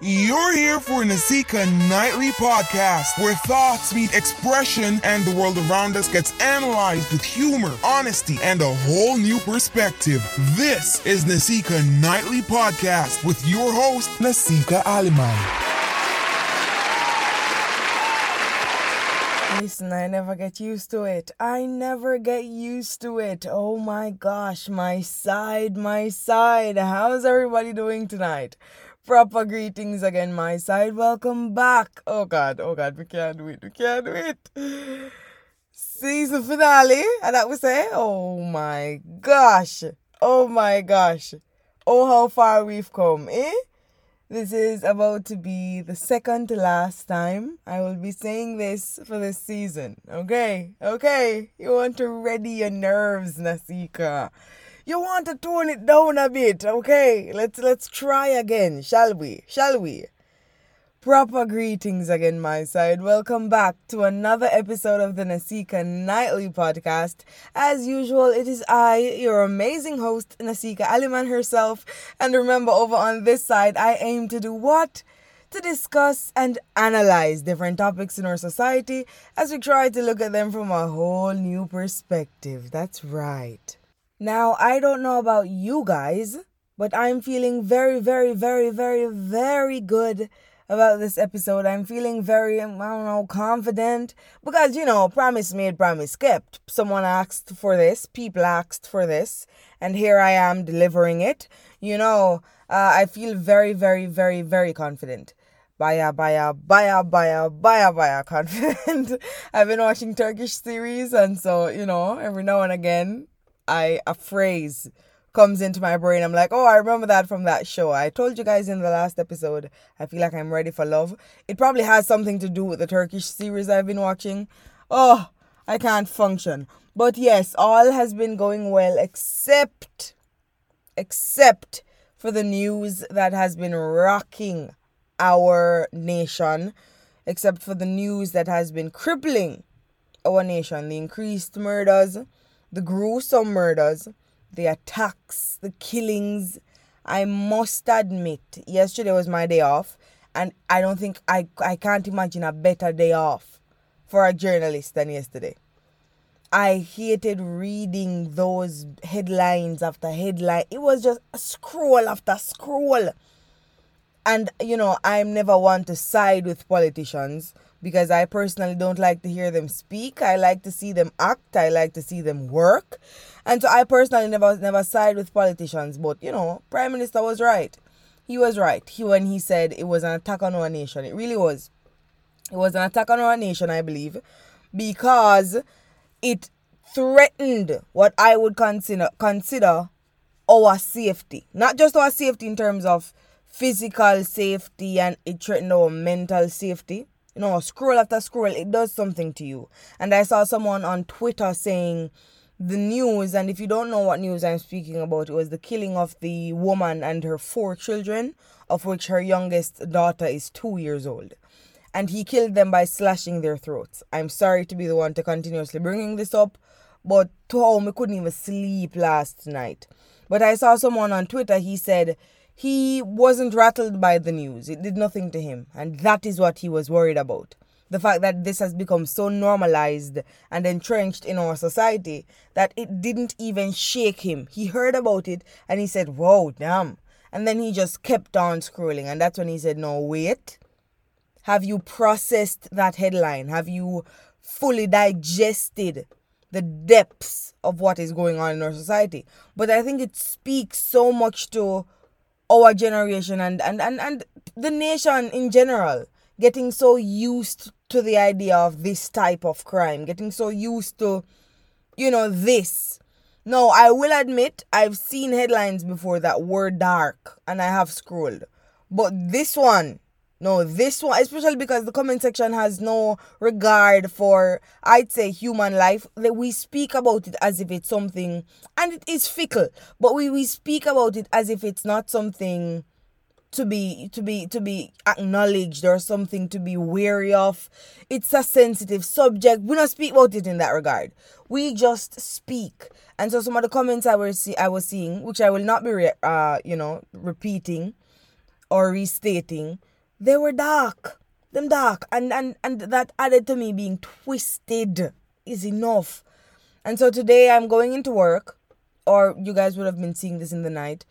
You're here for Nasika Nightly Podcast, where thoughts meet expression and the world around us gets analyzed with humor, honesty, and a whole new perspective. This is Nasika Nightly Podcast with your host, Nasika Alliman. Listen, I never get used to it. I never get used to it. Oh my gosh, my side, my side. How's everybody doing tonight? Proper greetings again, my side. Welcome back. Oh God, oh God, we can't wait. We can't wait. Season finale, and that we say, oh my gosh, oh my gosh, oh how far we've come, eh? This is about to be the second to last time I will be saying this for this season. Okay, okay. You want to ready your nerves, Nasika. You want to tone it down a bit, okay? Let's let's try again, shall we? Shall we? Proper greetings again, my side. Welcome back to another episode of the Nasika Nightly Podcast. As usual, it is I, your amazing host, Nasika Alliman herself. And remember, over on this side, I aim to do what? To discuss and analyze different topics in our society as we try to look at them from a whole new perspective. That's right. Now, I don't know about you guys, but I'm feeling very, very, very, very, very good about this episode. I'm feeling very, I don't know, confident because, you know, promise made, promise kept. Someone asked for this, people asked for this, and here I am delivering it. You know, uh, I feel very, very, very, very confident. Baya, baya, baya, baya, baya, baya confident. I've been watching Turkish series, and so, you know, every now and again, I, a phrase comes into my brain. I'm like, oh, I remember that from that show. I told you guys in the last episode, I feel like I'm ready for love. It probably has something to do with the Turkish series I've been watching. Oh, I can't function. But yes, all has been going well except, except for the news that has been rocking our nation, except for the news that has been crippling our nation. The increased murders, the gruesome murders the attacks, the killings. I must admit, yesterday was my day off, and I don't think I I can't imagine a better day off for a journalist than yesterday. I hated reading those headlines after headline. It was just a scroll after scroll. And you know, I'm never one to side with politicians because I personally don't like to hear them speak. I like to see them act. I like to see them work. And so I personally never never side with politicians, but you know, Prime Minister was right. He was right. He when he said it was an attack on our nation. It really was. It was an attack on our nation, I believe, because it threatened what I would consider consider our safety. Not just our safety in terms of physical safety and it threatened our mental safety you know, scroll after scroll, it does something to you. And I saw someone on Twitter saying the news, and if you don't know what news I'm speaking about, it was the killing of the woman and her four children, of which her youngest daughter is two years old. And he killed them by slashing their throats. I'm sorry to be the one to continuously bringing this up, but to home, we couldn't even sleep last night. But I saw someone on Twitter, he said, he wasn't rattled by the news. It did nothing to him. And that is what he was worried about. The fact that this has become so normalized and entrenched in our society that it didn't even shake him. He heard about it and he said, Whoa, damn. And then he just kept on scrolling. And that's when he said, No, wait. Have you processed that headline? Have you fully digested the depths of what is going on in our society? But I think it speaks so much to our generation and, and, and, and the nation in general getting so used to the idea of this type of crime, getting so used to, you know, this. No, I will admit I've seen headlines before that were dark and I have scrolled. But this one, no, this one, especially because the comment section has no regard for, I'd say, human life. That we speak about it as if it's something, and it is fickle. But we, we speak about it as if it's not something to be to be to be acknowledged or something to be wary of. It's a sensitive subject. We don't speak about it in that regard. We just speak. And so some of the comments I was see I was seeing, which I will not be re- uh you know repeating or restating they were dark. Them dark. And and and that added to me being twisted is enough. And so today I'm going into work, or you guys would have been seeing this in the night.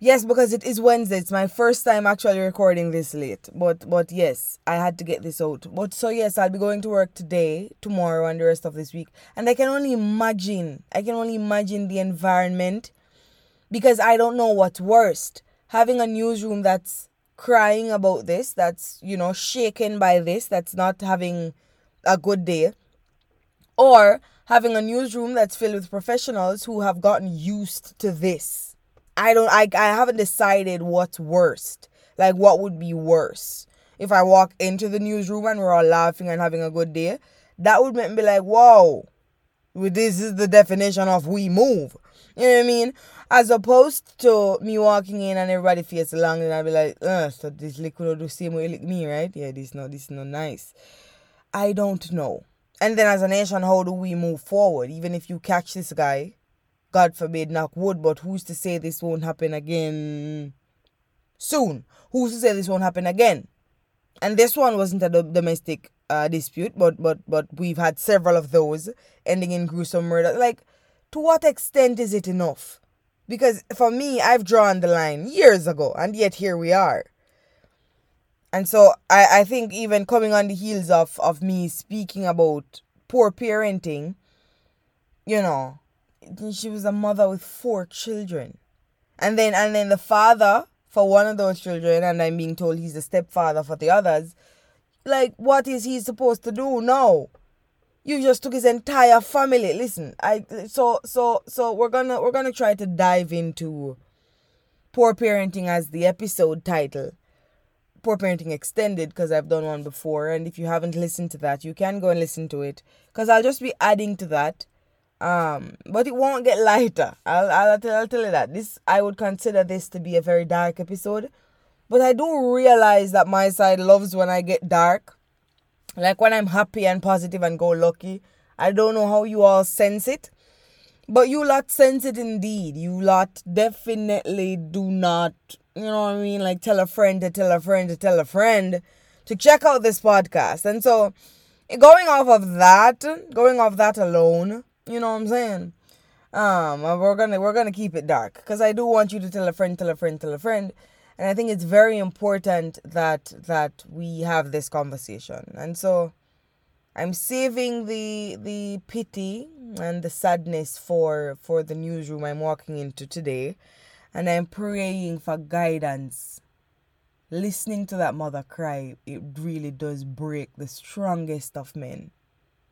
Yes, because it is Wednesday. It's my first time actually recording this late. But but yes, I had to get this out. But so yes, I'll be going to work today, tomorrow, and the rest of this week. And I can only imagine. I can only imagine the environment because I don't know what's worst. Having a newsroom that's crying about this, that's, you know, shaken by this, that's not having a good day. Or having a newsroom that's filled with professionals who have gotten used to this I don't I I haven't decided what's worst. Like what would be worse? If I walk into the newsroom and we're all laughing and having a good day, that would make me like, whoa, this is the definition of we move. You know what I mean? As opposed to me walking in and everybody feels along and I'll be like, uh, so this liquid will do same way like me, right? Yeah, this no this no nice. I don't know. And then as a nation, how do we move forward? Even if you catch this guy God forbid, knock wood, but who's to say this won't happen again soon? Who's to say this won't happen again? And this one wasn't a domestic uh, dispute, but but but we've had several of those ending in gruesome murder. Like, to what extent is it enough? Because for me, I've drawn the line years ago, and yet here we are. And so I, I think even coming on the heels of, of me speaking about poor parenting, you know, she was a mother with four children. And then and then the father for one of those children and I'm being told he's the stepfather for the others. Like what is he supposed to do? No. You just took his entire family. Listen, I so so so we're gonna we're gonna try to dive into poor parenting as the episode title. Poor Parenting Extended because I've done one before. And if you haven't listened to that, you can go and listen to it because I'll just be adding to that um, but it won't get lighter. I'll, I'll, tell, I'll tell you that. This I would consider this to be a very dark episode. But I do realize that my side loves when I get dark. Like when I'm happy and positive and go lucky. I don't know how you all sense it. But you lot sense it indeed. You lot definitely do not, you know what I mean? Like tell a friend to tell a friend to tell a friend to check out this podcast. And so going off of that, going off that alone, you know what I'm saying? Um, we're gonna we're gonna keep it dark because I do want you to tell a friend, tell a friend, tell a friend, and I think it's very important that that we have this conversation. And so, I'm saving the the pity and the sadness for for the newsroom I'm walking into today, and I'm praying for guidance. Listening to that mother cry, it really does break the strongest of men.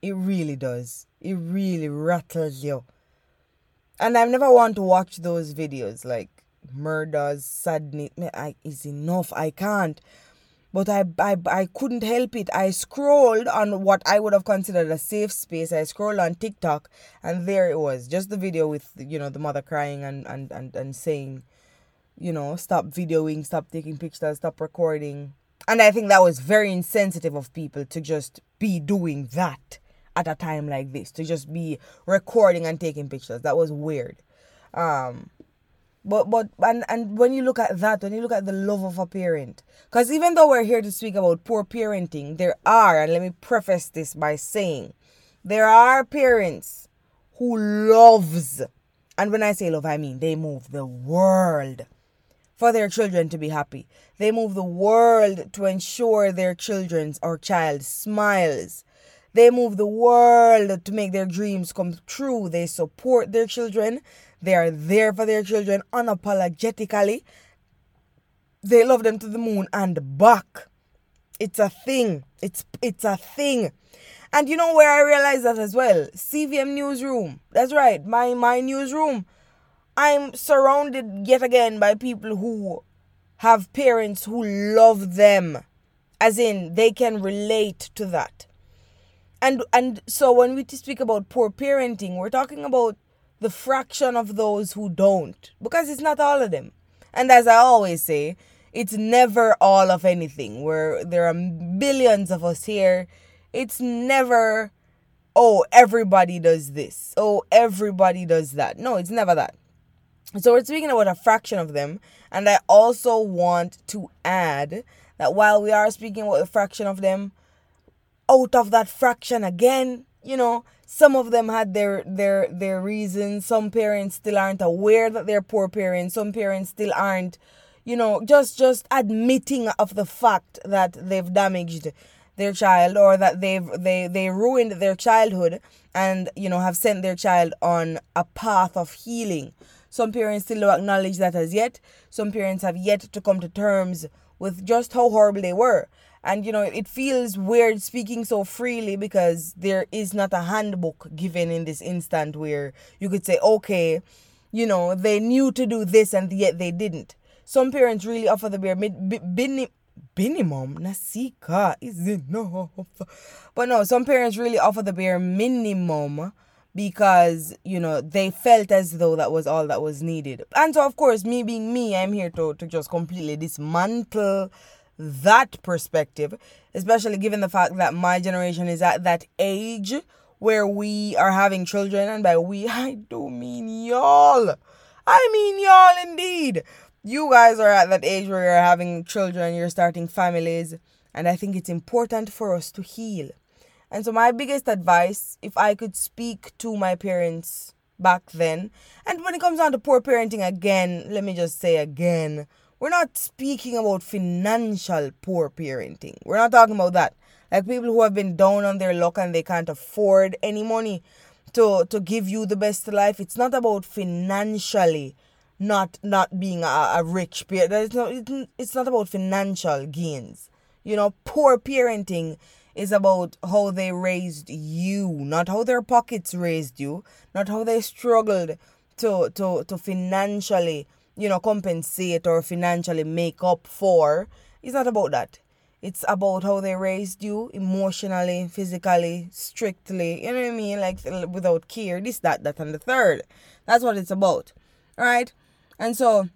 It really does. It really rattles you. And I've never wanted to watch those videos like murders, sadness. I is enough. I can't. But I, I I couldn't help it. I scrolled on what I would have considered a safe space. I scrolled on TikTok and there it was. Just the video with you know the mother crying and, and, and, and saying, you know, stop videoing, stop taking pictures, stop recording. And I think that was very insensitive of people to just be doing that at a time like this to just be recording and taking pictures. That was weird. Um, but but and and when you look at that, when you look at the love of a parent, because even though we're here to speak about poor parenting, there are, and let me preface this by saying, there are parents who loves, and when I say love, I mean they move the world for their children to be happy. They move the world to ensure their children's or child smiles they move the world to make their dreams come true. They support their children. They are there for their children unapologetically. They love them to the moon and back. It's a thing. It's it's a thing. And you know where I realized that as well? CVM newsroom. That's right, my my newsroom. I'm surrounded yet again by people who have parents who love them. As in they can relate to that and and so when we speak about poor parenting we're talking about the fraction of those who don't because it's not all of them. And as i always say it's never all of anything. Where there are billions of us here. It's never oh everybody does this. Oh everybody does that. No it's never that. So we're speaking about a fraction of them. And i also want to add that while we are speaking about a fraction of them, out of that fraction again, you know, some of them had their their their reasons. Some parents still aren't aware that they're poor parents. Some parents still aren't, you know, just just admitting of the fact that they've damaged their child or that they've they they ruined their childhood and you know have sent their child on a path of healing some parents still don't acknowledge that as yet some parents have yet to come to terms with just how horrible they were and you know it feels weird speaking so freely because there is not a handbook given in this instant where you could say okay you know they knew to do this and yet they didn't some parents really offer the bare minimum. Nasika is enough. But no, some parents really offer the bare minimum because you know they felt as though that was all that was needed. And so of course, me being me, I'm here to, to just completely dismantle that perspective, especially given the fact that my generation is at that age where we are having children, and by we I do mean y'all. I mean y'all indeed you guys are at that age where you're having children, you're starting families, and I think it's important for us to heal. And so, my biggest advice, if I could speak to my parents back then, and when it comes down to poor parenting again, let me just say again, we're not speaking about financial poor parenting. We're not talking about that. Like people who have been down on their luck and they can't afford any money to to give you the best life. It's not about financially not not being a, a rich parent. It's not, it's not about financial gains. You know, poor parenting is about how they raised you, not how their pockets raised you, not how they struggled to to to financially, you know, compensate or financially make up for. It's not about that. It's about how they raised you emotionally, physically, strictly. You know what I mean? Like uh, without care, this, that, that, and the third. That's what it's about. Right. And so,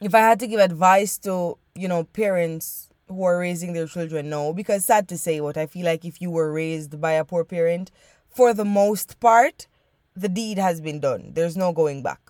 if I had to give advice to, you know, parents who are raising their children, no, because sad to say what I feel like if you were raised by a poor parent, for the most part, the deed has been done. There's no going back.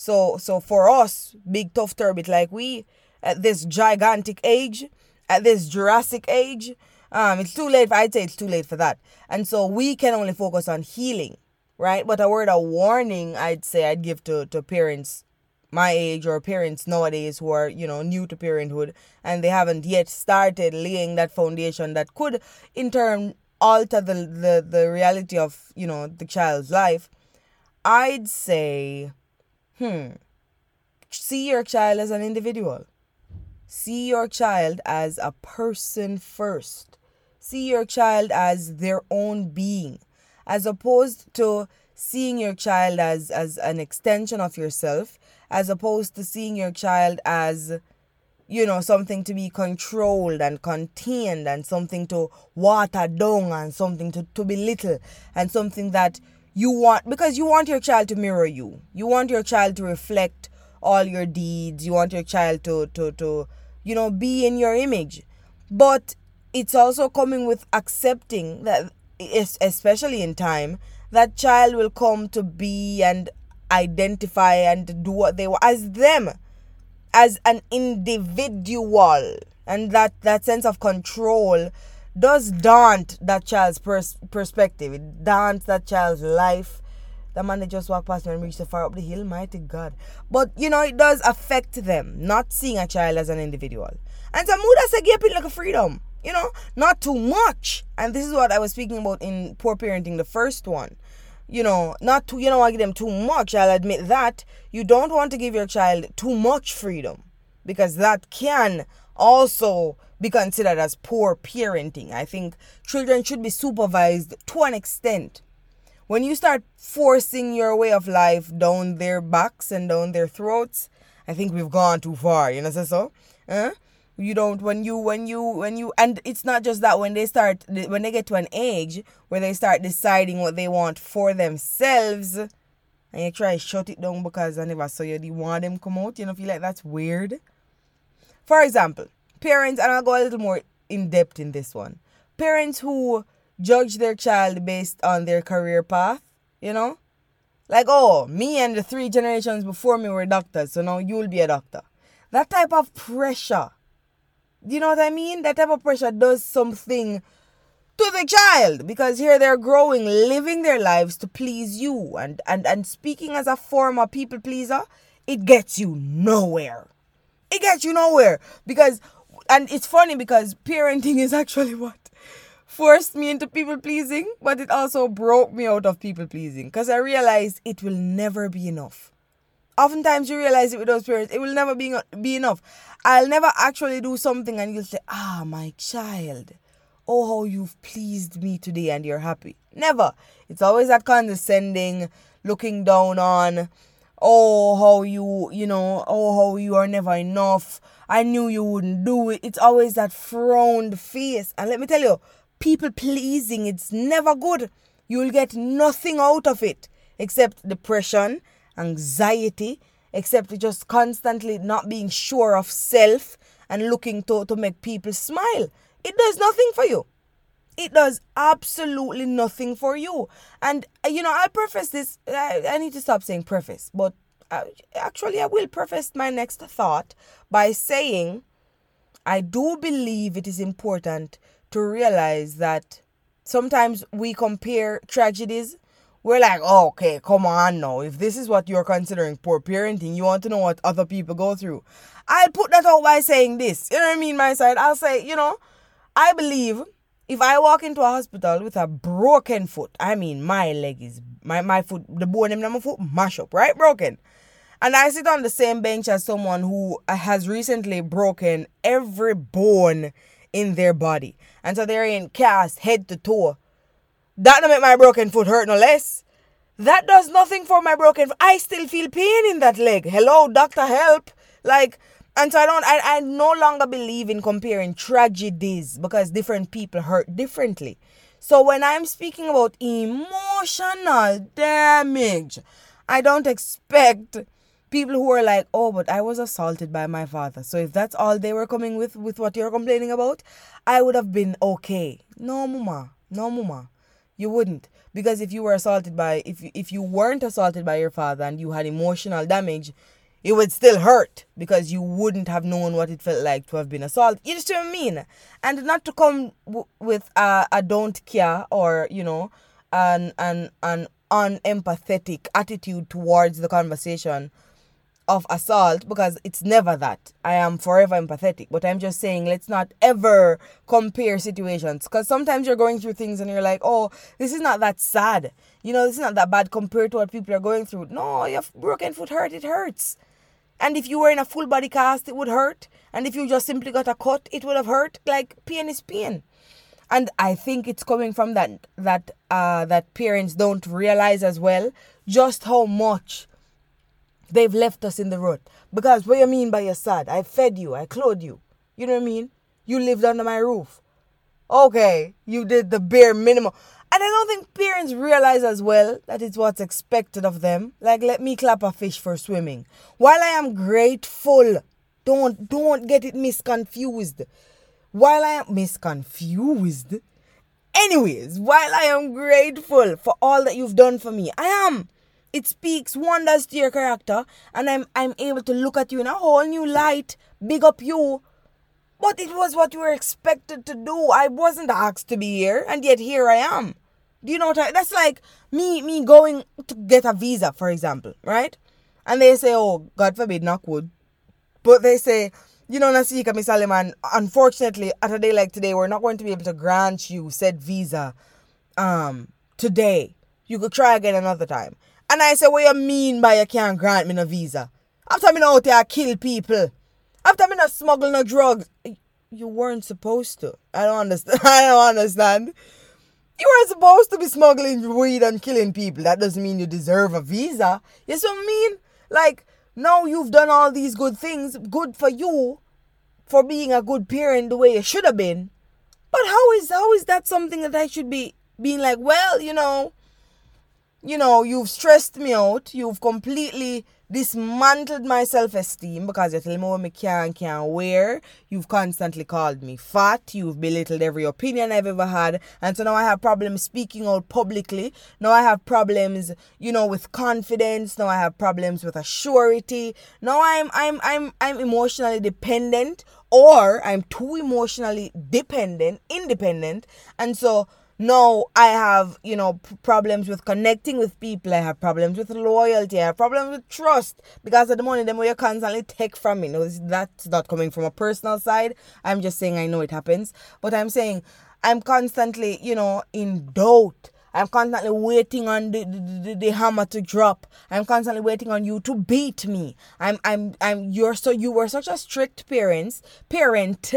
So so for us, big tough turbit like we at this gigantic age, at this Jurassic age, um, it's too late. I'd say it's too late for that. And so we can only focus on healing, right? But a word of warning, I'd say I'd give to, to parents my age or parents nowadays who are you know new to parenthood and they haven't yet started laying that foundation that could in turn alter the the, the reality of you know the child's life i'd say hmm. See your child as an individual. See your child as a person first. See your child as their own being as opposed to seeing your child as as an extension of yourself as opposed to seeing your child as you know something to be controlled and contained and something to water down and something to, to belittle and something that you want because you want your child to mirror you. You want your child to reflect all your deeds. You want your child to to to you know be in your image. But it's also coming with accepting that especially in time that child will come to be and identify and do what they want as them as an individual. And that that sense of control does daunt that child's pers- perspective. It daunts that child's life. The man that just walked past me and reached so far up the hill mighty god. But you know it does affect them not seeing a child as an individual. And so mood a give like a freedom you know? Not too much. And this is what i was speaking about in poor parenting the first one. You know, not too you don't want to give them too much. I'll admit that. You don't want to give your child too much freedom because that can also be considered as poor parenting. I think children should be supervised to an extent. When you start forcing your way of life down their backs and down their throats, I think we've gone too far. You know, so? Huh? you don't when you when you when you and it's not just that when they start when they get to an age where they start deciding what they want for themselves and you try to shut it down because I never saw you the want them come out you know feel like that's weird for example parents and I'll go a little more in depth in this one parents who judge their child based on their career path you know like oh me and the three generations before me were doctors so now you'll be a doctor that type of pressure You know what I mean? That type of pressure does something to the child because here they're growing, living their lives to please you. And, and, and speaking as a former people pleaser, it gets you nowhere. It gets you nowhere because, and it's funny because parenting is actually what forced me into people pleasing, but it also broke me out of people pleasing because I realized it will never be enough. Oftentimes, you realize it with those parents, it will never be, be enough. I'll never actually do something and you'll say, Ah, my child oh, how you've pleased me today and you're happy. Never. It's always that condescending, looking down on, oh, how you, you know, oh, how you are never enough. I knew you wouldn't do it. It's always that frowned face. And let me tell you, people pleasing, it's never good. You'll get nothing out of it except depression, anxiety, except just constantly not being sure of self and looking to, to make people smile. It does nothing for you. It does absolutely nothing for you. And, uh, you know, I'll preface this. I, I need to stop saying preface, but uh, actually, I will preface my next thought by saying I do believe it is important to realize that sometimes we compare tragedies. We're like, oh, okay, come on now. If this is what you're considering poor parenting, you want to know what other people go through. I'll put that out by saying this. You know what I mean? My side. I'll say, you know, I believe if I walk into a hospital with a broken foot, I mean my leg is my, my foot, the bone in my foot mash up, right? Broken. And I sit on the same bench as someone who has recently broken every bone in their body. And so they're in cast head to toe. That don't make my broken foot hurt no less. That does nothing for my broken foot. I still feel pain in that leg. Hello, doctor, help. Like and so I don't I, I no longer believe in comparing tragedies because different people hurt differently. So when I'm speaking about emotional damage, I don't expect people who are like, "Oh, but I was assaulted by my father." So if that's all they were coming with with what you're complaining about, I would have been okay. No, mama. No, mama. You wouldn't because if you were assaulted by if if you weren't assaulted by your father and you had emotional damage, it would still hurt because you wouldn't have known what it felt like to have been assaulted. You just what I mean? And not to come w- with a, a don't care or, you know, an, an, an unempathetic attitude towards the conversation of assault because it's never that. I am forever empathetic, but I'm just saying let's not ever compare situations because sometimes you're going through things and you're like, oh, this is not that sad. You know, this is not that bad compared to what people are going through. No, your broken foot hurt, it hurts. And if you were in a full body cast, it would hurt. And if you just simply got a cut, it would have hurt. Like pain is pain. And I think it's coming from that that uh that parents don't realize as well just how much they've left us in the rut. Because what you mean by you're sad? I fed you, I clothed you. You know what I mean? You lived under my roof. Okay, you did the bare minimum. And I don't think parents realize as well that it's what's expected of them. Like let me clap a fish for swimming. While I am grateful, don't don't get it misconfused. While I am misconfused, anyways, while I am grateful for all that you've done for me, I am. It speaks wonders to your character, and I'm I'm able to look at you in a whole new light, big up you, but it was what you were expected to do. I wasn't asked to be here, and yet here I am. Do you know what I that's like me me going to get a visa, for example, right? And they say, Oh, God forbid, knock wood. But they say, you know, Nasika, Miss Alliman, unfortunately, at a day like today, we're not going to be able to grant you said visa um today. You could try again another time. And I say, What you mean by you can't grant me no visa? After me out there I kill people. After me not smuggle no drugs. You weren't supposed to. I don't understand. I don't understand. You were supposed to be smuggling weed and killing people. That doesn't mean you deserve a visa. You see what I mean? Like, now you've done all these good things. Good for you for being a good parent the way you should have been. But how is how is that something that I should be being like, well, you know, you know, you've stressed me out. You've completely dismantled my self-esteem because you tell me what me can and can't wear. You've constantly called me fat. You've belittled every opinion I've ever had. And so now I have problems speaking out publicly. Now I have problems, you know, with confidence. Now I have problems with assurity. Now I'm I'm I'm I'm emotionally dependent or I'm too emotionally dependent, independent. And so no, I have, you know, problems with connecting with people. I have problems with loyalty. I have problems with trust because at the money them way you constantly take from me. No, that's not coming from a personal side. I'm just saying I know it happens. But I'm saying I'm constantly, you know, in doubt. I'm constantly waiting on the, the, the, the, hammer to drop. I'm constantly waiting on you to beat me. I'm I'm I'm you're so you were such a strict parents parent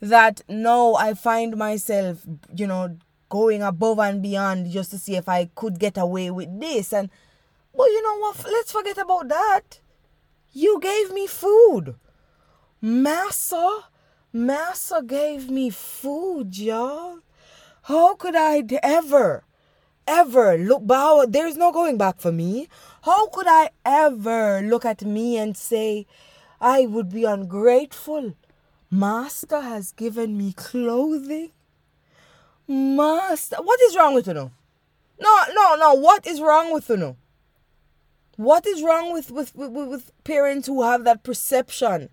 that now I find myself, you know, going above and beyond just to see if I could get away with this. And, but you know what? Let's forget about that. You gave me food. Massa, Massa gave me food, y'all. How could I ever, ever look back? There's no going back for me. How could I ever look at me and say, I would be ungrateful? Master has given me clothing. Master, what is wrong with you No, no, no. What is wrong with you What is wrong with, with, with, with parents who have that perception?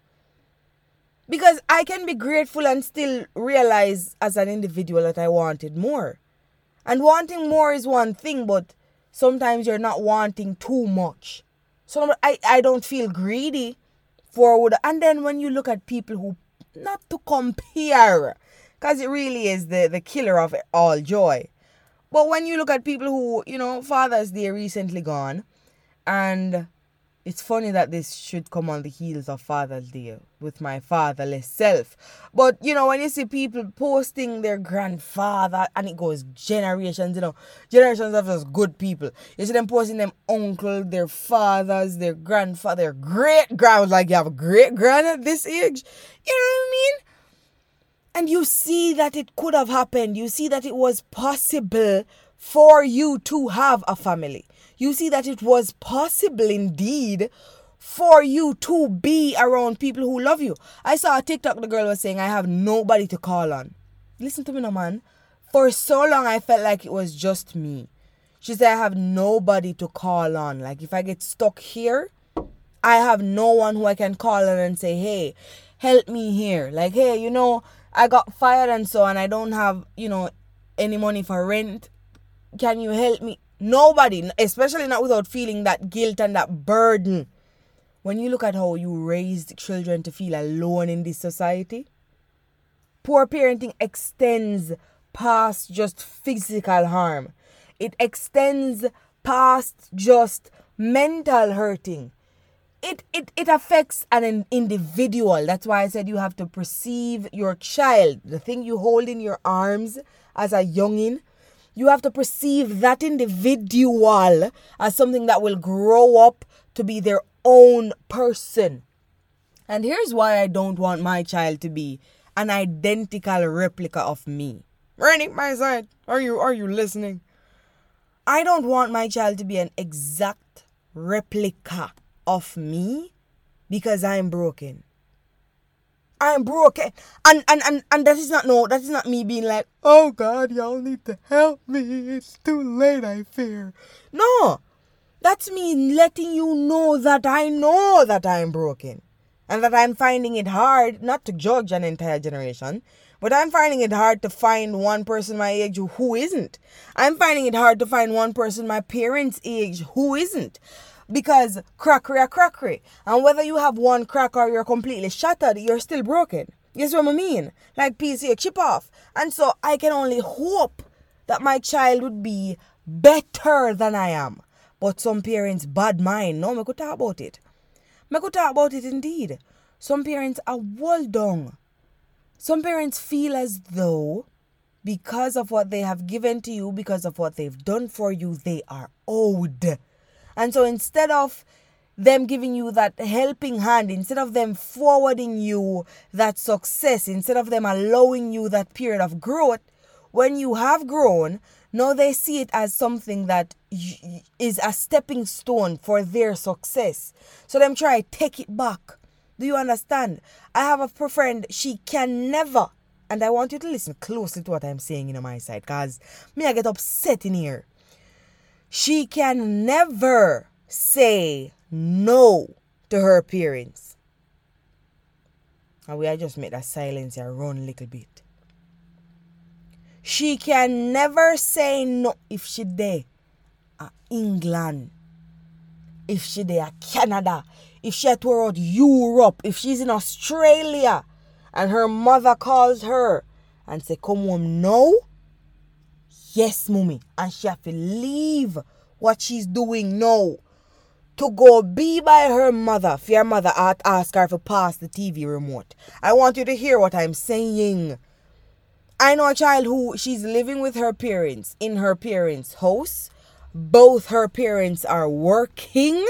Because I can be grateful and still realize as an individual that I wanted more. And wanting more is one thing, but sometimes you're not wanting too much. So I, I don't feel greedy forward. And then when you look at people who, not to compare, because it really is the, the killer of all joy. But when you look at people who, you know, Father's Day recently gone, and it's funny that this should come on the heels of Father's Day with my fatherless self. But you know, when you see people posting their grandfather and it goes generations, you know, generations of those good people. You see them posting them uncle, their fathers, their grandfather, great grand like you have a great grand at this age. You know what I mean? And you see that it could have happened. You see that it was possible for you to have a family. You see that it was possible indeed for you to be around people who love you. I saw a TikTok the girl was saying, I have nobody to call on. Listen to me no man. For so long I felt like it was just me. She said I have nobody to call on. Like if I get stuck here, I have no one who I can call on and say, hey, help me here. Like, hey, you know, I got fired and so and I don't have, you know, any money for rent. Can you help me? Nobody, especially not without feeling that guilt and that burden. When you look at how you raised children to feel alone in this society, poor parenting extends past just physical harm. It extends past just mental hurting it, it, it affects an individual. That's why I said you have to perceive your child, the thing you hold in your arms as a youngin. You have to perceive that individual as something that will grow up to be their own person. And here's why I don't want my child to be an identical replica of me. Rennie, my side, are you are you listening? I don't want my child to be an exact replica of me because I'm broken. I'm broken. And and and, and that is not no, that is not me being like, oh God, y'all need to help me. It's too late, I fear. No. That's me letting you know that I know that I'm broken. And that I'm finding it hard not to judge an entire generation, but I'm finding it hard to find one person my age who isn't. I'm finding it hard to find one person my parents' age who isn't because crackery are crackery. And whether you have one crack or you're completely shattered, you're still broken. See what I mean? Like PC chip off. And so I can only hope that my child would be better than I am. But some parents bad mind. No, me could talk about it. Me could talk about it indeed. Some parents are well done. Some parents feel as though because of what they have given to you, because of what they've done for you, they are owed and so instead of them giving you that helping hand, instead of them forwarding you that success, instead of them allowing you that period of growth, when you have grown, now they see it as something that is a stepping stone for their success. So them try take it back. Do you understand? I have a friend, she can never, and I want you to listen closely to what I'm saying in my side, cause me I get upset in here. She can never say no to her parents. And we I just make that silence here run a little bit. She can never say no if she there at England, if she there Canada, if she at toward Europe, if she's in Australia and her mother calls her and say, come home now. Yes, mommy. And she have to leave what she's doing now to go be by her mother. Your mother ask her to pass the TV remote. I want you to hear what I'm saying. I know a child who she's living with her parents in her parents' house. Both her parents are working.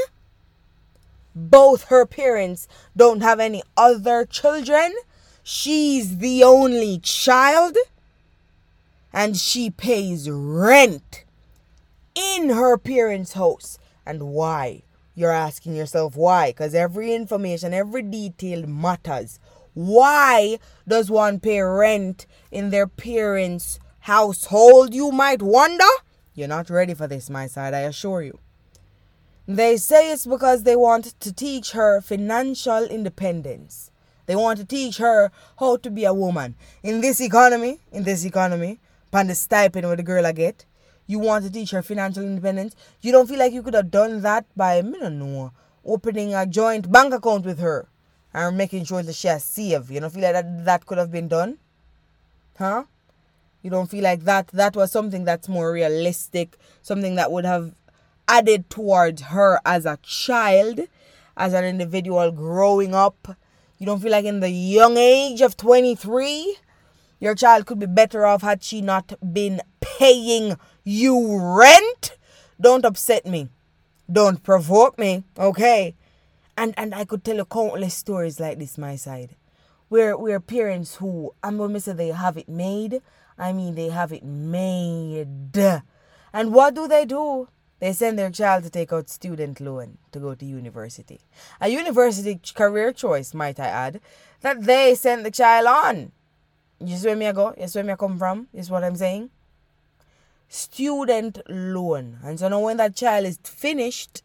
Both her parents don't have any other children. She's the only child. And she pays rent in her parents' house. And why? You're asking yourself why? Because every information, every detail matters. Why does one pay rent in their parents' household? You might wonder. You're not ready for this, my side, I assure you. They say it's because they want to teach her financial independence. They want to teach her how to be a woman. In this economy, in this economy, upon the stipend with the girl I get, you want to teach her financial independence. You don't feel like you could have done that by, I don't know, opening a joint bank account with her and making sure that she has saved. You don't feel like that, that could have been done? Huh? You don't feel like that that was something that's more realistic, something that would have added towards her as a child, as an individual growing up. You don't feel like in the young age of 23, your child could be better off had she not been paying you rent? Don't upset me. Don't provoke me, okay? And and I could tell you countless stories like this, my side. Where where parents who I'm gonna say they have it made. I mean they have it made. And what do they do? They send their child to take out student loan to go to university. A university career choice, might I add, that they send the child on. You see where me I go? You see where me I come from? Is what I'm saying? Student loan. And so now when that child is finished,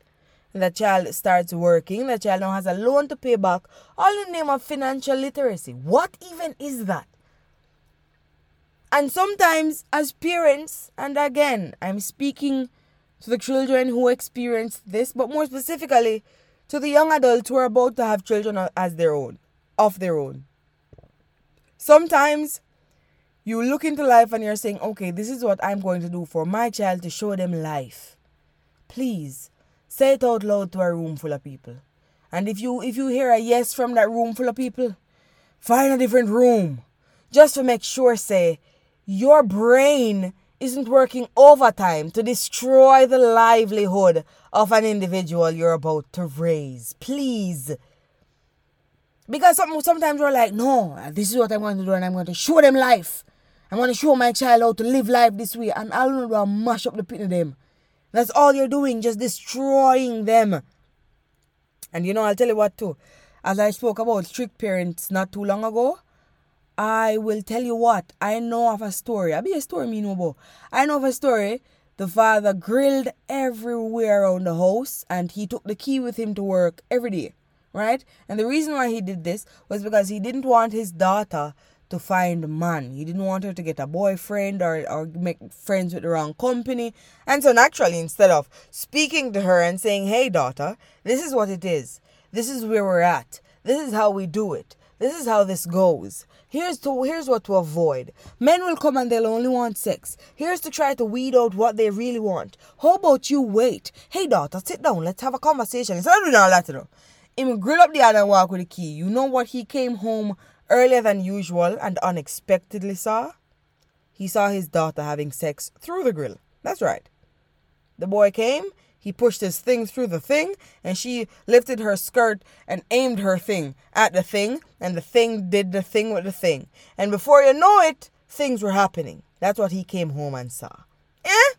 the child starts working, the child now has a loan to pay back, all in the name of financial literacy. What even is that? And sometimes, as parents, and again, I'm speaking to the children who experience this, but more specifically to the young adults who are about to have children as their own, of their own. Sometimes you look into life and you're saying, okay, this is what I'm going to do for my child to show them life. Please Say it out loud to a room full of people. And if you if you hear a yes from that room full of people, find a different room. Just to make sure, say, your brain isn't working overtime to destroy the livelihood of an individual you're about to raise. Please. Because some, sometimes we're like, no, this is what I'm going to do, and I'm going to show them life. I'm going to show my child how to live life this way, and I'll know to mash up the pit of them. That's all you're doing, just destroying them. And you know, I'll tell you what too. As I spoke about strict parents not too long ago, I will tell you what. I know of a story. I'll be a story me know. I know of a story. The father grilled everywhere around the house and he took the key with him to work every day. Right? And the reason why he did this was because he didn't want his daughter to find man. He didn't want her to get a boyfriend or, or make friends with the wrong company. And so naturally, instead of speaking to her and saying, Hey daughter, this is what it is. This is where we're at. This is how we do it. This is how this goes. Here's to here's what to avoid. Men will come and they'll only want sex. Here's to try to weed out what they really want. How about you wait? Hey daughter, sit down. Let's have a conversation. It's of doing all that, you know. Him grill up the other and walk with the key. You know what he came home earlier than usual and unexpectedly saw? He saw his daughter having sex through the grill. That's right. The boy came, he pushed his thing through the thing, and she lifted her skirt and aimed her thing at the thing, and the thing did the thing with the thing. And before you know it, things were happening. That's what he came home and saw. Eh?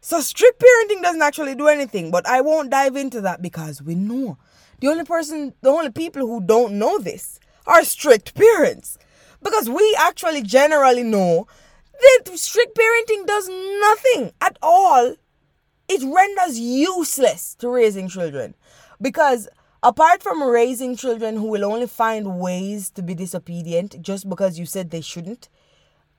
So strict parenting doesn't actually do anything, but I won't dive into that because we know. The only person, the only people who don't know this are strict parents. Because we actually generally know that strict parenting does nothing at all. It renders useless to raising children. Because apart from raising children who will only find ways to be disobedient just because you said they shouldn't,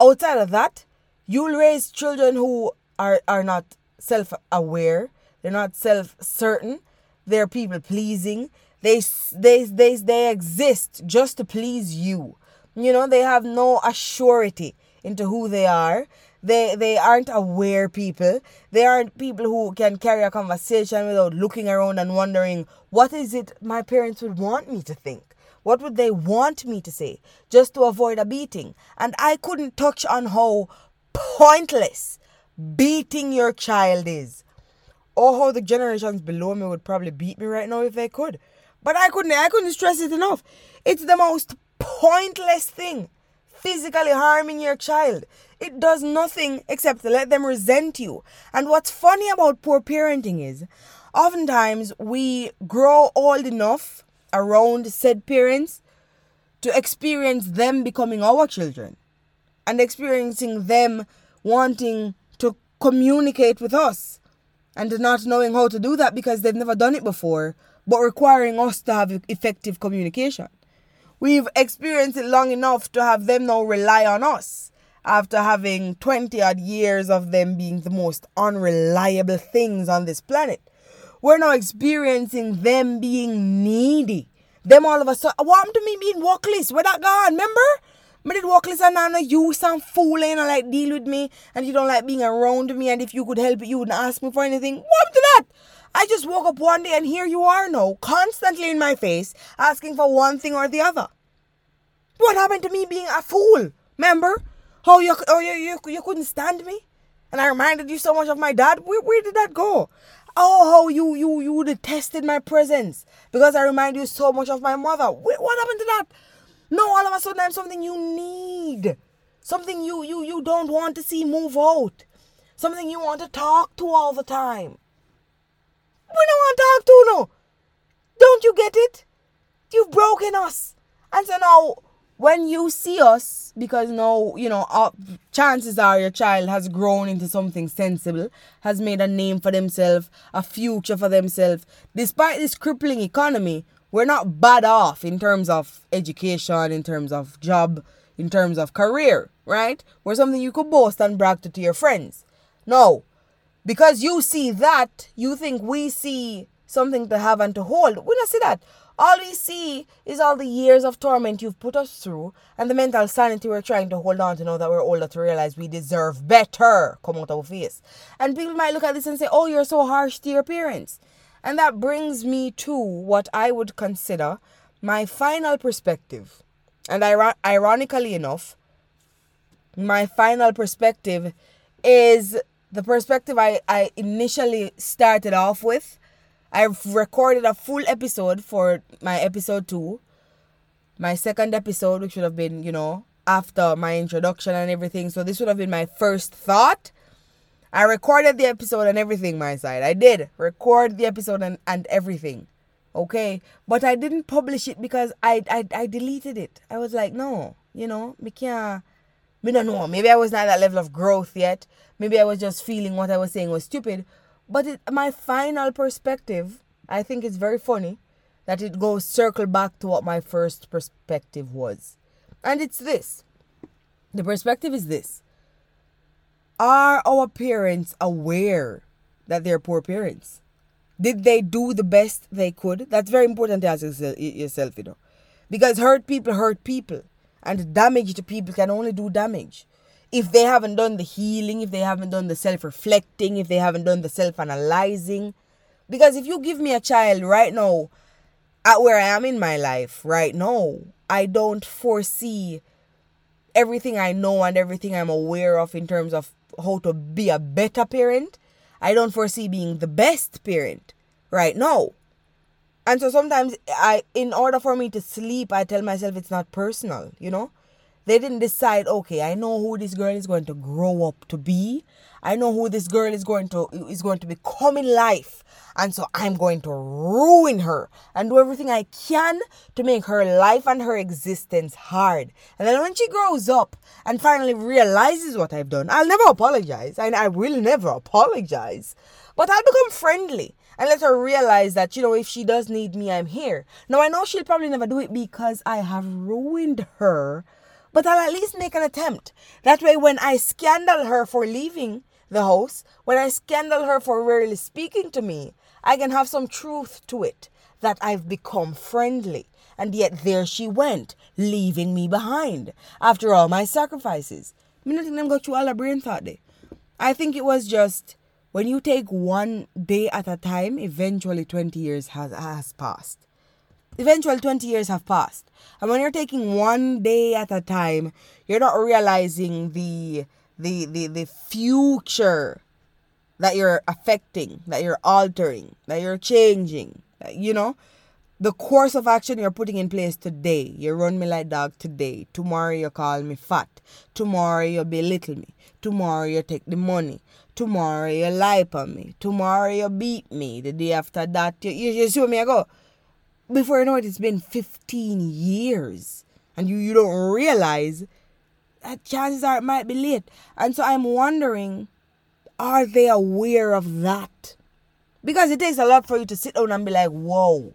outside of that, you'll raise children who are, are not self aware, they're not self certain, they're people pleasing. They, they, they, they exist just to please you. You know, they have no assurity into who they are. They they aren't aware people. They aren't people who can carry a conversation without looking around and wondering what is it my parents would want me to think. What would they want me to say just to avoid a beating? And I couldn't touch on how pointless beating your child is. Or how the generations below me would probably beat me right now if they could. But I couldn't I couldn't stress it enough. It's the most pointless thing. Physically harming your child. It does nothing except let them resent you. And what's funny about poor parenting is oftentimes we grow old enough around said parents to experience them becoming our children and experiencing them wanting to communicate with us and not knowing how to do that because they've never done it before, but requiring us to have effective communication. We've experienced it long enough to have them now rely on us after having 20 odd years of them being the most unreliable things on this planet. We're now experiencing them being needy. Them all of a sudden, what happened to me being walkless? Where that gone? Remember? Me it walk listen and no you some fool and like deal with me and you don't like being around me and if you could help you wouldn't ask me for anything. What to that? I just woke up one day and here you are now, constantly in my face, asking for one thing or the other. What happened to me being a fool? Remember? How you oh you, you, you couldn't stand me? And I reminded you so much of my dad. Where, where did that go? Oh, how you you you detested my presence because I remind you so much of my mother. What happened to that? No, all of a sudden I'm something you need. Something you you you don't want to see move out. Something you want to talk to all the time. We don't want to talk to no. Don't you get it? You've broken us. And so now when you see us, because now, you know, uh, chances are your child has grown into something sensible, has made a name for themselves, a future for themselves, despite this crippling economy, we're not bad off in terms of education, in terms of job, in terms of career, right? We're something you could boast and brag to, to your friends. No, because you see that, you think we see something to have and to hold. We don't see that. All we see is all the years of torment you've put us through and the mental sanity we're trying to hold on to now that we're older to realize we deserve better come out of our face. And people might look at this and say, Oh, you're so harsh to your parents. And that brings me to what I would consider my final perspective. And ironically enough, my final perspective is the perspective I, I initially started off with. I've recorded a full episode for my episode two. My second episode, which would have been, you know, after my introduction and everything. So this would have been my first thought. I recorded the episode and everything, my side. I did record the episode and, and everything. Okay. But I didn't publish it because I, I I deleted it. I was like, no, you know, me can't me don't know. Maybe I was not at that level of growth yet. Maybe I was just feeling what I was saying was stupid. But it, my final perspective, I think it's very funny that it goes circle back to what my first perspective was. And it's this. The perspective is this are our parents aware that they're poor parents? Did they do the best they could? That's very important to ask yourself, you know. Because hurt people hurt people. And damage to people can only do damage. If they haven't done the healing, if they haven't done the self reflecting, if they haven't done the self analyzing. Because if you give me a child right now, at where I am in my life right now, I don't foresee everything I know and everything I'm aware of in terms of how to be a better parent. I don't foresee being the best parent right now. And so sometimes I in order for me to sleep, I tell myself it's not personal, you know? They didn't decide, okay, I know who this girl is going to grow up to be. I know who this girl is going to is going to become in life. And so I'm going to ruin her and do everything I can to make her life and her existence hard. And then when she grows up and finally realizes what I've done, I'll never apologize. And I will never apologize. But I'll become friendly and let her realize that, you know, if she does need me, I'm here. Now, I know she'll probably never do it because I have ruined her, but I'll at least make an attempt. That way, when I scandal her for leaving the house, when I scandal her for rarely speaking to me, I can have some truth to it that I've become friendly. And yet there she went, leaving me behind after all my sacrifices. Me think them go through all the brain thought they. I think it was just when you take one day at a time, eventually 20 years has, has passed. Eventually 20 years have passed. And when you're taking one day at a time, you're not realizing the the the, the future that you're affecting, that you're altering, that you're changing, you know, the course of action you're putting in place today. You run me like dog today. Tomorrow you call me fat. Tomorrow you belittle me. Tomorrow you take the money. Tomorrow you lie on me. Tomorrow you beat me. The day after that you, you, you see me I go. Before you know it, it's been 15 years. And you, you don't realize that chances are it might be late. And so I'm wondering are they aware of that? Because it takes a lot for you to sit down and be like, whoa.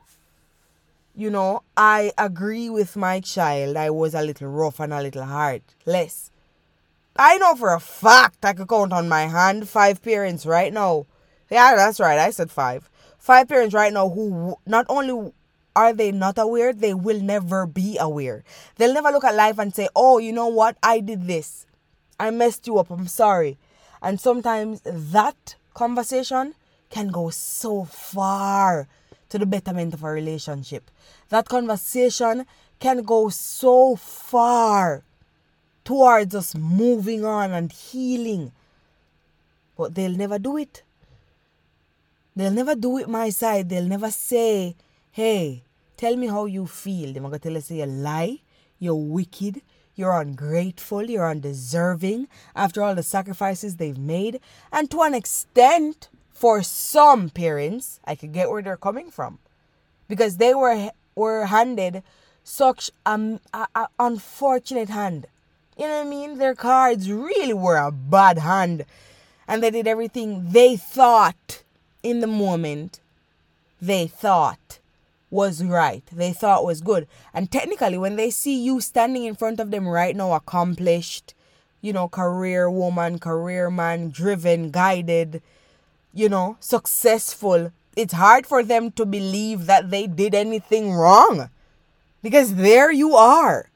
You know, I agree with my child. I was a little rough and a little hard. Less. I know for a fact I could count on my hand five parents right now. Yeah, that's right. I said five. Five parents right now who not only are they not aware, they will never be aware. They'll never look at life and say, oh, you know what? I did this. I messed you up. I'm sorry. And sometimes that conversation can go so far to the betterment of a relationship. That conversation can go so far towards us moving on and healing. But they'll never do it. They'll never do it my side. They'll never say, hey, tell me how you feel. They're going to tell us you lie, you're wicked, you're ungrateful, you're undeserving after all the sacrifices they've made. And to an extent, for some parents, I could get where they're coming from. Because they were were handed such an unfortunate hand. You know what I mean? Their cards really were a bad hand. And they did everything they thought in the moment they thought was right, they thought was good. And technically, when they see you standing in front of them right now, accomplished, you know, career woman, career man, driven, guided, you know, successful, it's hard for them to believe that they did anything wrong. Because there you are.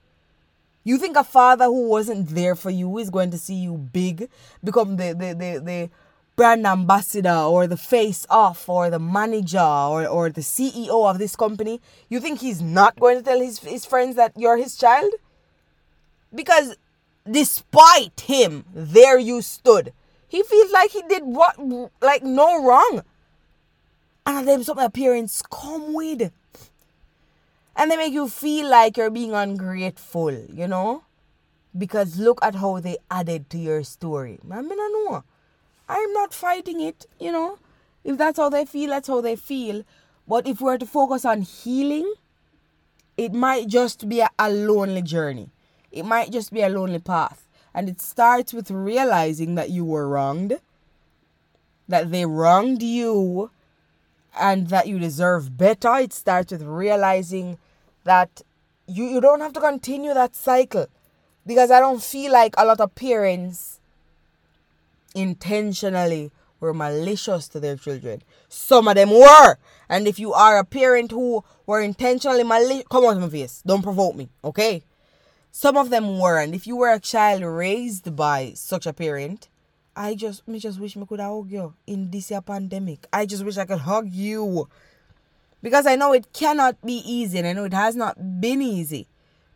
You think a father who wasn't there for you is going to see you big, become the, the, the, the brand ambassador or the face off or the manager or, or the CEO of this company, you think he's not going to tell his, his friends that you're his child? Because despite him, there you stood. He feels like he did what, like no wrong. And them some appearance come with. And they make you feel like you're being ungrateful, you know? Because look at how they added to your story. I mean, I know. I'm not fighting it, you know. If that's how they feel, that's how they feel. But if we're to focus on healing, it might just be a, a lonely journey. It might just be a lonely path. And it starts with realizing that you were wronged, that they wronged you, and that you deserve better. It starts with realizing that you, you don't have to continue that cycle. Because I don't feel like a lot of parents intentionally were malicious to their children. Some of them were. And if you are a parent who were intentionally malicious, come on my face. Don't provoke me, okay? Some of them were. And if you were a child raised by such a parent, I just me just wish me could hug you in this pandemic. I just wish I could hug you. Because I know it cannot be easy and I know it has not been easy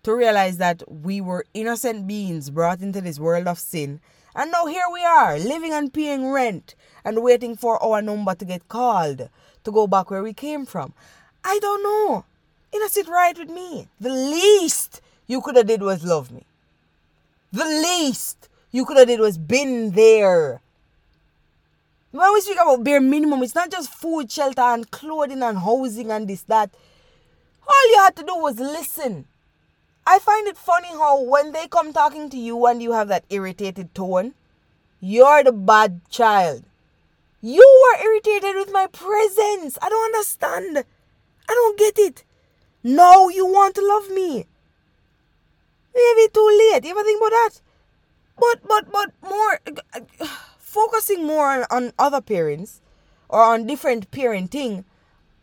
to realize that we were innocent beings brought into this world of sin and now here we are, living and paying rent and waiting for our number to get called to go back where we came from. I don't know. It does sit right with me. The least you could have did was love me. The least you could have did was been there. When we speak about bare minimum, it's not just food, shelter, and clothing and housing and this, that. All you had to do was listen. I find it funny how when they come talking to you and you have that irritated tone, you're the bad child. You were irritated with my presence. I don't understand. I don't get it. No, you want to love me. Maybe too late. You ever think about that? But but but more focusing more on, on other parents or on different parenting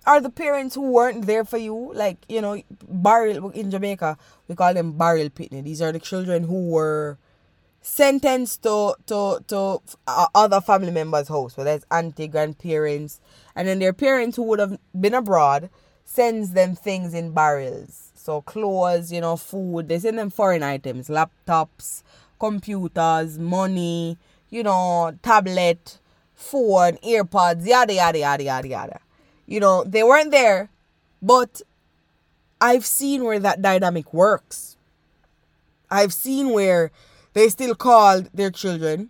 are the parents who weren't there for you like you know barrel in jamaica we call them barrel pickney these are the children who were sentenced to to to uh, other family members house whether it's auntie grandparents and then their parents who would have been abroad sends them things in barrels. So clothes you know food they send them foreign items laptops computers money you know tablet phone earpods yada yada yada yada yada. You know, they weren't there, but I've seen where that dynamic works. I've seen where they still called their children.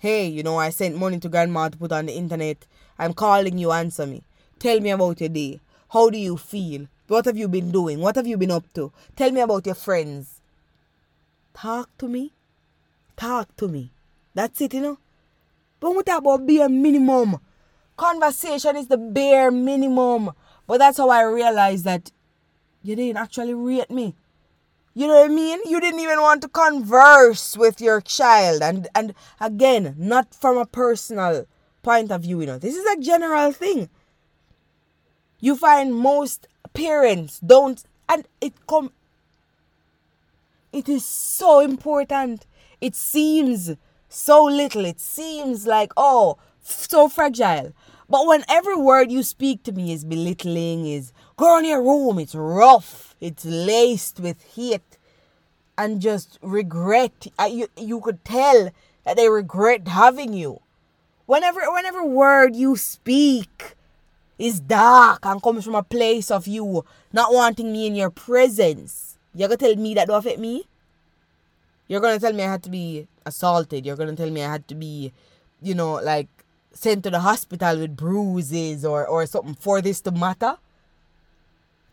Hey, you know, I sent money to grandma to put on the internet. I'm calling you, answer me. Tell me about your day. How do you feel? What have you been doing? What have you been up to? Tell me about your friends. Talk to me. Talk to me. That's it, you know. But we talk about a minimum. Conversation is the bare minimum. But that's how I realized that you didn't actually rate me. You know what I mean? You didn't even want to converse with your child. And and again, not from a personal point of view, you know. This is a general thing. You find most parents don't and it come it is so important. It seems so little. It seems like oh so fragile. But when every word you speak to me is belittling, is go in your room, it's rough, it's laced with hate and just regret. Uh, you, you could tell that they regret having you. Whenever whenever word you speak is dark and comes from a place of you not wanting me in your presence, you're gonna tell me that don't affect me? You're gonna tell me I had to be assaulted. You're gonna tell me I had to be, you know, like sent to the hospital with bruises or, or something for this to matter.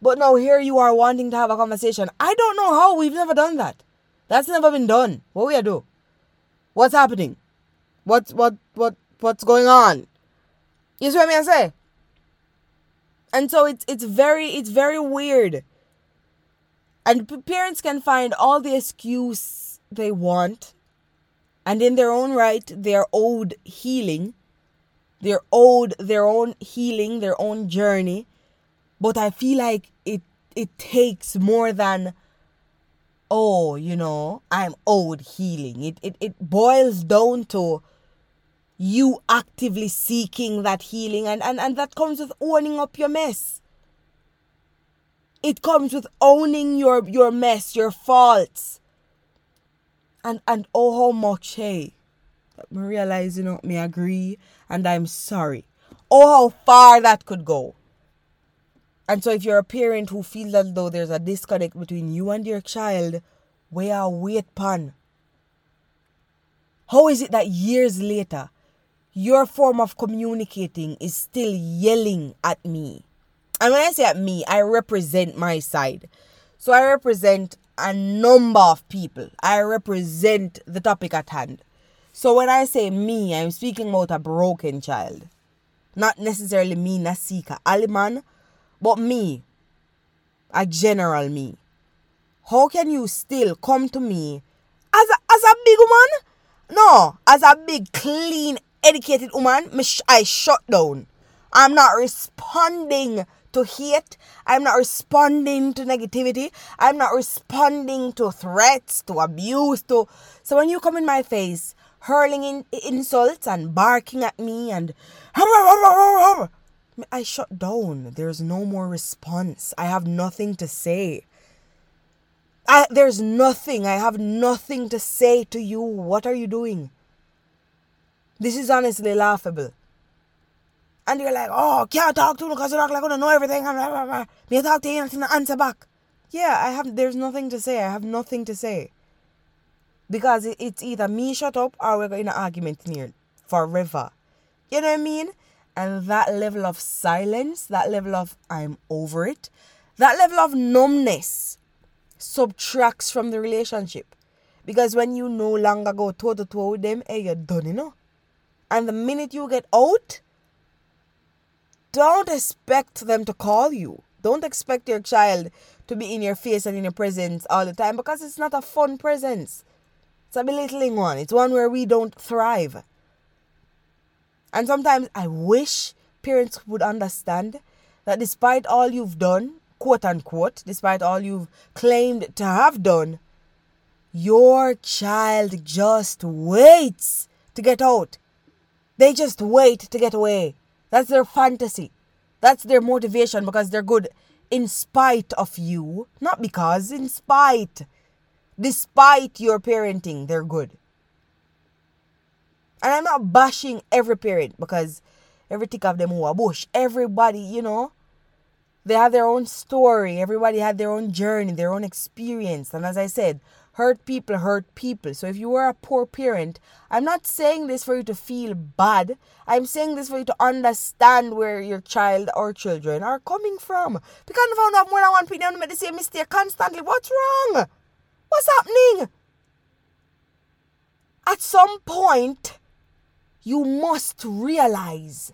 But now here you are wanting to have a conversation. I don't know how. We've never done that. That's never been done. What we do? What's happening? What's what what what's going on? You see what I mean? I say. And so it's it's very it's very weird. And parents can find all the excuse they want, and in their own right, they're owed healing they're owed their own healing, their own journey. But I feel like it it takes more than oh, you know, I'm owed healing. It it, it boils down to you actively seeking that healing and, and, and that comes with owning up your mess. It comes with owning your your mess, your faults. And and oh how much hey I realize, you know, me agree and I'm sorry. Oh, how far that could go. And so, if you're a parent who feels as though there's a disconnect between you and your child, where are wait pan? How is it that years later, your form of communicating is still yelling at me? And when I say at me, I represent my side. So I represent a number of people. I represent the topic at hand. So when I say me, I'm speaking about a broken child. Not necessarily me, Nasika Alliman, but me. A general me. How can you still come to me as a, as a big woman? No, as a big, clean, educated woman, I shut down. I'm not responding to hate. I'm not responding to negativity. I'm not responding to threats, to abuse, to so when you come in my face hurling in insults and barking at me and I shut down. There's no more response. I have nothing to say. I, there's nothing. I have nothing to say to you. What are you doing? This is honestly laughable. And you're like, oh, can't talk to me because you are like I know everything. Me talk to you and answer back. Yeah, I have. There's nothing to say. I have nothing to say. Because it's either me shut up or we're in an argument here forever. You know what I mean? And that level of silence, that level of I'm over it, that level of numbness subtracts from the relationship. Because when you no longer go toe to toe with them, hey, you're done, you know? And the minute you get out, don't expect them to call you. Don't expect your child to be in your face and in your presence all the time because it's not a fun presence. It's a belittling one. It's one where we don't thrive. And sometimes I wish parents would understand that despite all you've done, quote unquote, despite all you've claimed to have done, your child just waits to get out. They just wait to get away. That's their fantasy. That's their motivation because they're good in spite of you, not because, in spite. Despite your parenting, they're good. And I'm not bashing every parent because every tick of them who are bush. Everybody, you know, they have their own story. Everybody had their own journey, their own experience. And as I said, hurt people hurt people. So if you were a poor parent, I'm not saying this for you to feel bad. I'm saying this for you to understand where your child or children are coming from. Because I have more than one parent make the same mistake constantly, what's wrong? What's happening? At some point, you must realize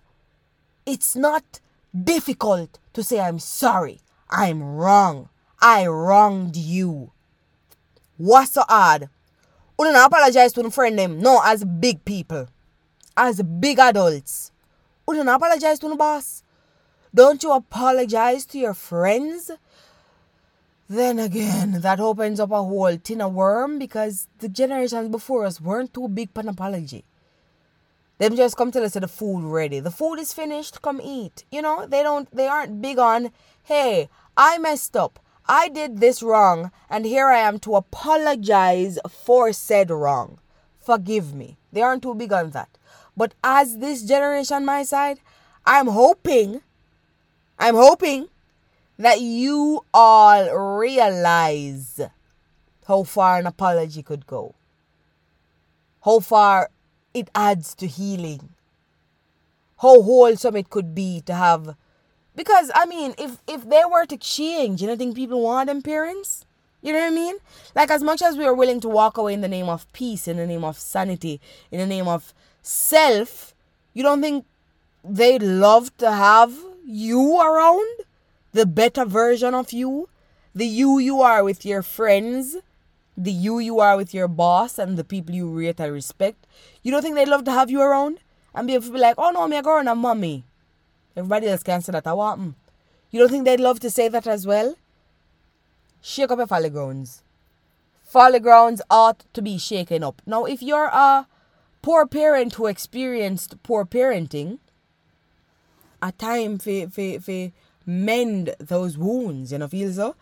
it's not difficult to say, I'm sorry, I'm wrong, I wronged you. What's so hard? You don't apologize to the friend them. No, as big people. As big adults. You don't apologize to the boss. Don't you apologize to your friends? Then again, that opens up a whole tin of worm because the generations before us weren't too big for an apology. Them just come tell us that the food ready. The food is finished, come eat. You know, they don't they aren't big on, hey, I messed up. I did this wrong, and here I am to apologize for said wrong. Forgive me. They aren't too big on that. But as this generation, my side, I'm hoping, I'm hoping that you all realize how far an apology could go. How far it adds to healing. How wholesome it could be to have because I mean, if if they were to change, you don't think people want them parents? You know what I mean? Like as much as we are willing to walk away in the name of peace, in the name of sanity, in the name of self, you don't think they'd love to have you around? The better version of you? The you you are with your friends? The you you are with your boss and the people you rate and respect? You don't think they'd love to have you around? And be able to be like, oh no, me a girl and a mommy. Everybody else can say that I want them. You don't think they'd love to say that as well? Shake up your folly grounds. Folly grounds ought to be shaken up. Now, if you're a poor parent who experienced poor parenting, a time for, for, for mend those wounds, you know, feel so?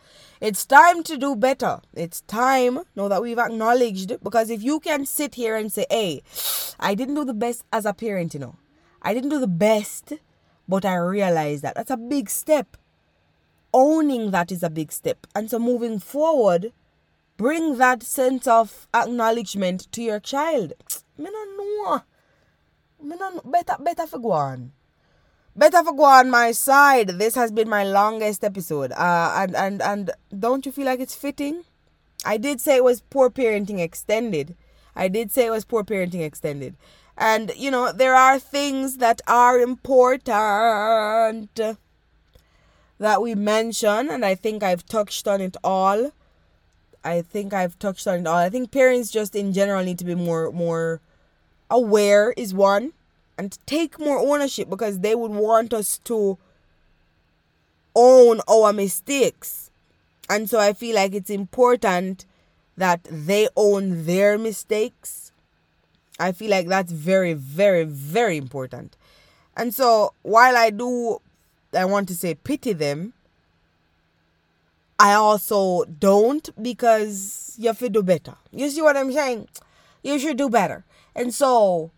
It's time to do better. It's time, now that we've acknowledged, because if you can sit here and say, hey, I didn't do the best as a parent, you know, I didn't do the best but I realize that that's a big step. Owning that is a big step. And so moving forward, bring that sense of acknowledgement to your child. Me no know. Better, better for go. Better for go on my side. This has been my longest episode. Uh, and, and, and don't you feel like it's fitting? I did say it was poor parenting extended. I did say it was poor parenting extended. And, you know, there are things that are important that we mention, and I think I've touched on it all. I think I've touched on it all. I think parents just in general need to be more more aware is one and take more ownership because they would want us to own our mistakes. And so I feel like it's important that they own their mistakes I feel like that's very, very, very important. And so while I do, I want to say pity them, I also don't because you have to do better. You see what I'm saying? You should do better. And so,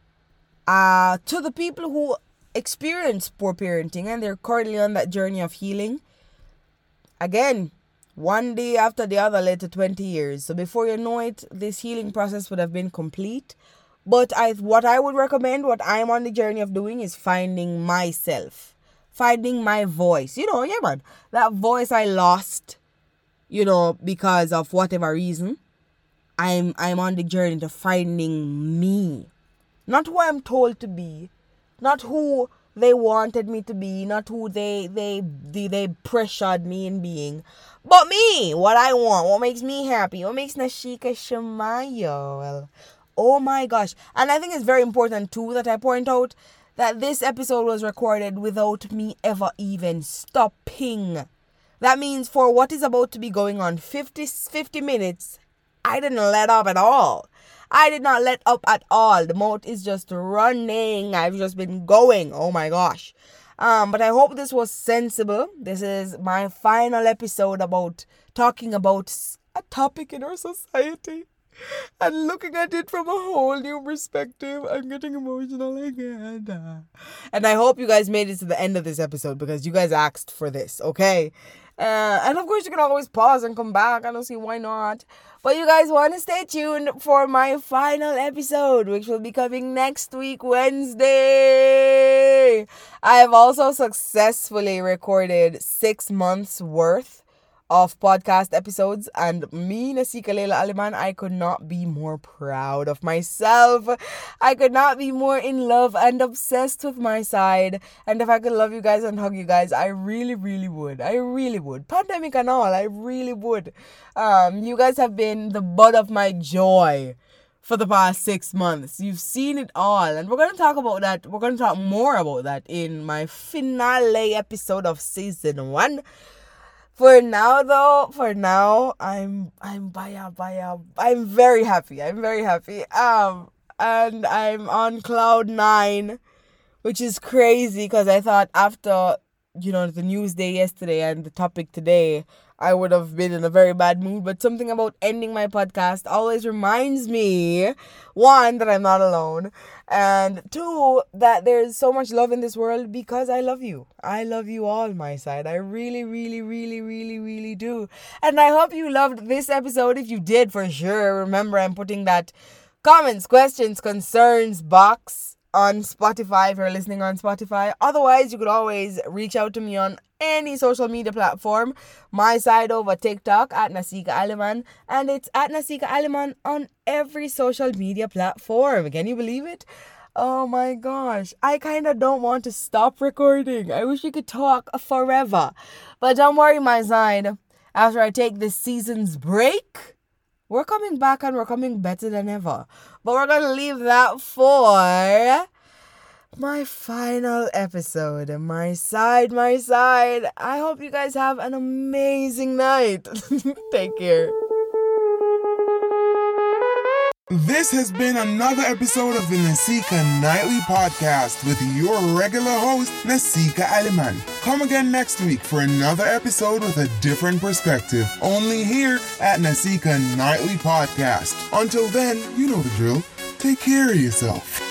uh, to the people who experience poor parenting and they're currently on that journey of healing, again, one day after the other to 20 years. So before you know it, this healing process would have been complete. But I what I would recommend, what I'm on the journey of doing is finding myself. Finding my voice. You know, yeah man. That voice I lost, you know, because of whatever reason. I'm I'm on the journey to finding me. Not who I'm told to be. Not who they wanted me to be, not who they they they, they pressured me in being, but me, what I want, what makes me happy, what makes Nasika smile. Oh my gosh. And I think it's very important too that I point out that this episode was recorded without me ever even stopping. That means for what is about to be going on 50, 50 minutes, I didn't let up at all. I did not let up at all. The mouth is just running. I've just been going. Oh my gosh. Um, but I hope this was sensible. This is my final episode about talking about a topic in our society and looking at it from a whole new perspective. I'm getting emotional again. And I hope you guys made it to the end of this episode because you guys asked for this, okay? Uh, and of course, you can always pause and come back. I don't see why not. But you guys want to stay tuned for my final episode, which will be coming next week, Wednesday. I have also successfully recorded six months worth of podcast episodes and me Nasika Leila Alliman I could not be more proud of myself. I could not be more in love and obsessed with my side. And if I could love you guys and hug you guys I really really would. I really would. Pandemic and all I really would. Um you guys have been the butt of my joy for the past six months. You've seen it all, and we're going to talk about that. We're going to talk more about that in my finale episode of season one for now though for now i'm i'm baya baya. I'm very happy. I'm very happy. Um and i'm on cloud nine which is crazy because i thought after you know the news day yesterday and the topic today I would have been in a very bad mood. But something about ending my podcast always reminds me one, that I'm not alone, and two, that there's so much love in this world because I love you. I love you all, my side. I really, really, really, really, really do. And I hope you loved this episode. If you did, for sure, remember I'm putting that comments, questions, concerns box on Spotify if you're listening on Spotify. Otherwise, you could always reach out to me on any social media platform. My side over TikTok at Nasika Alliman, and it's at Nasika Alliman on every social media platform. Can you believe it? Oh my gosh, I kind of don't want to stop recording. I wish we could talk forever. But don't worry, my side. After I take this season's break, we're coming back and we're coming better than ever. But we're going to leave that for my final episode. My side, my side. I hope you guys have an amazing night. Take care. This has been another episode of the Nasika Nightly Podcast with your regular host, Nasika Alliman. Come again next week for another episode with a different perspective, only here at Nasika Nightly Podcast. Until then, you know the drill. Take care of yourself.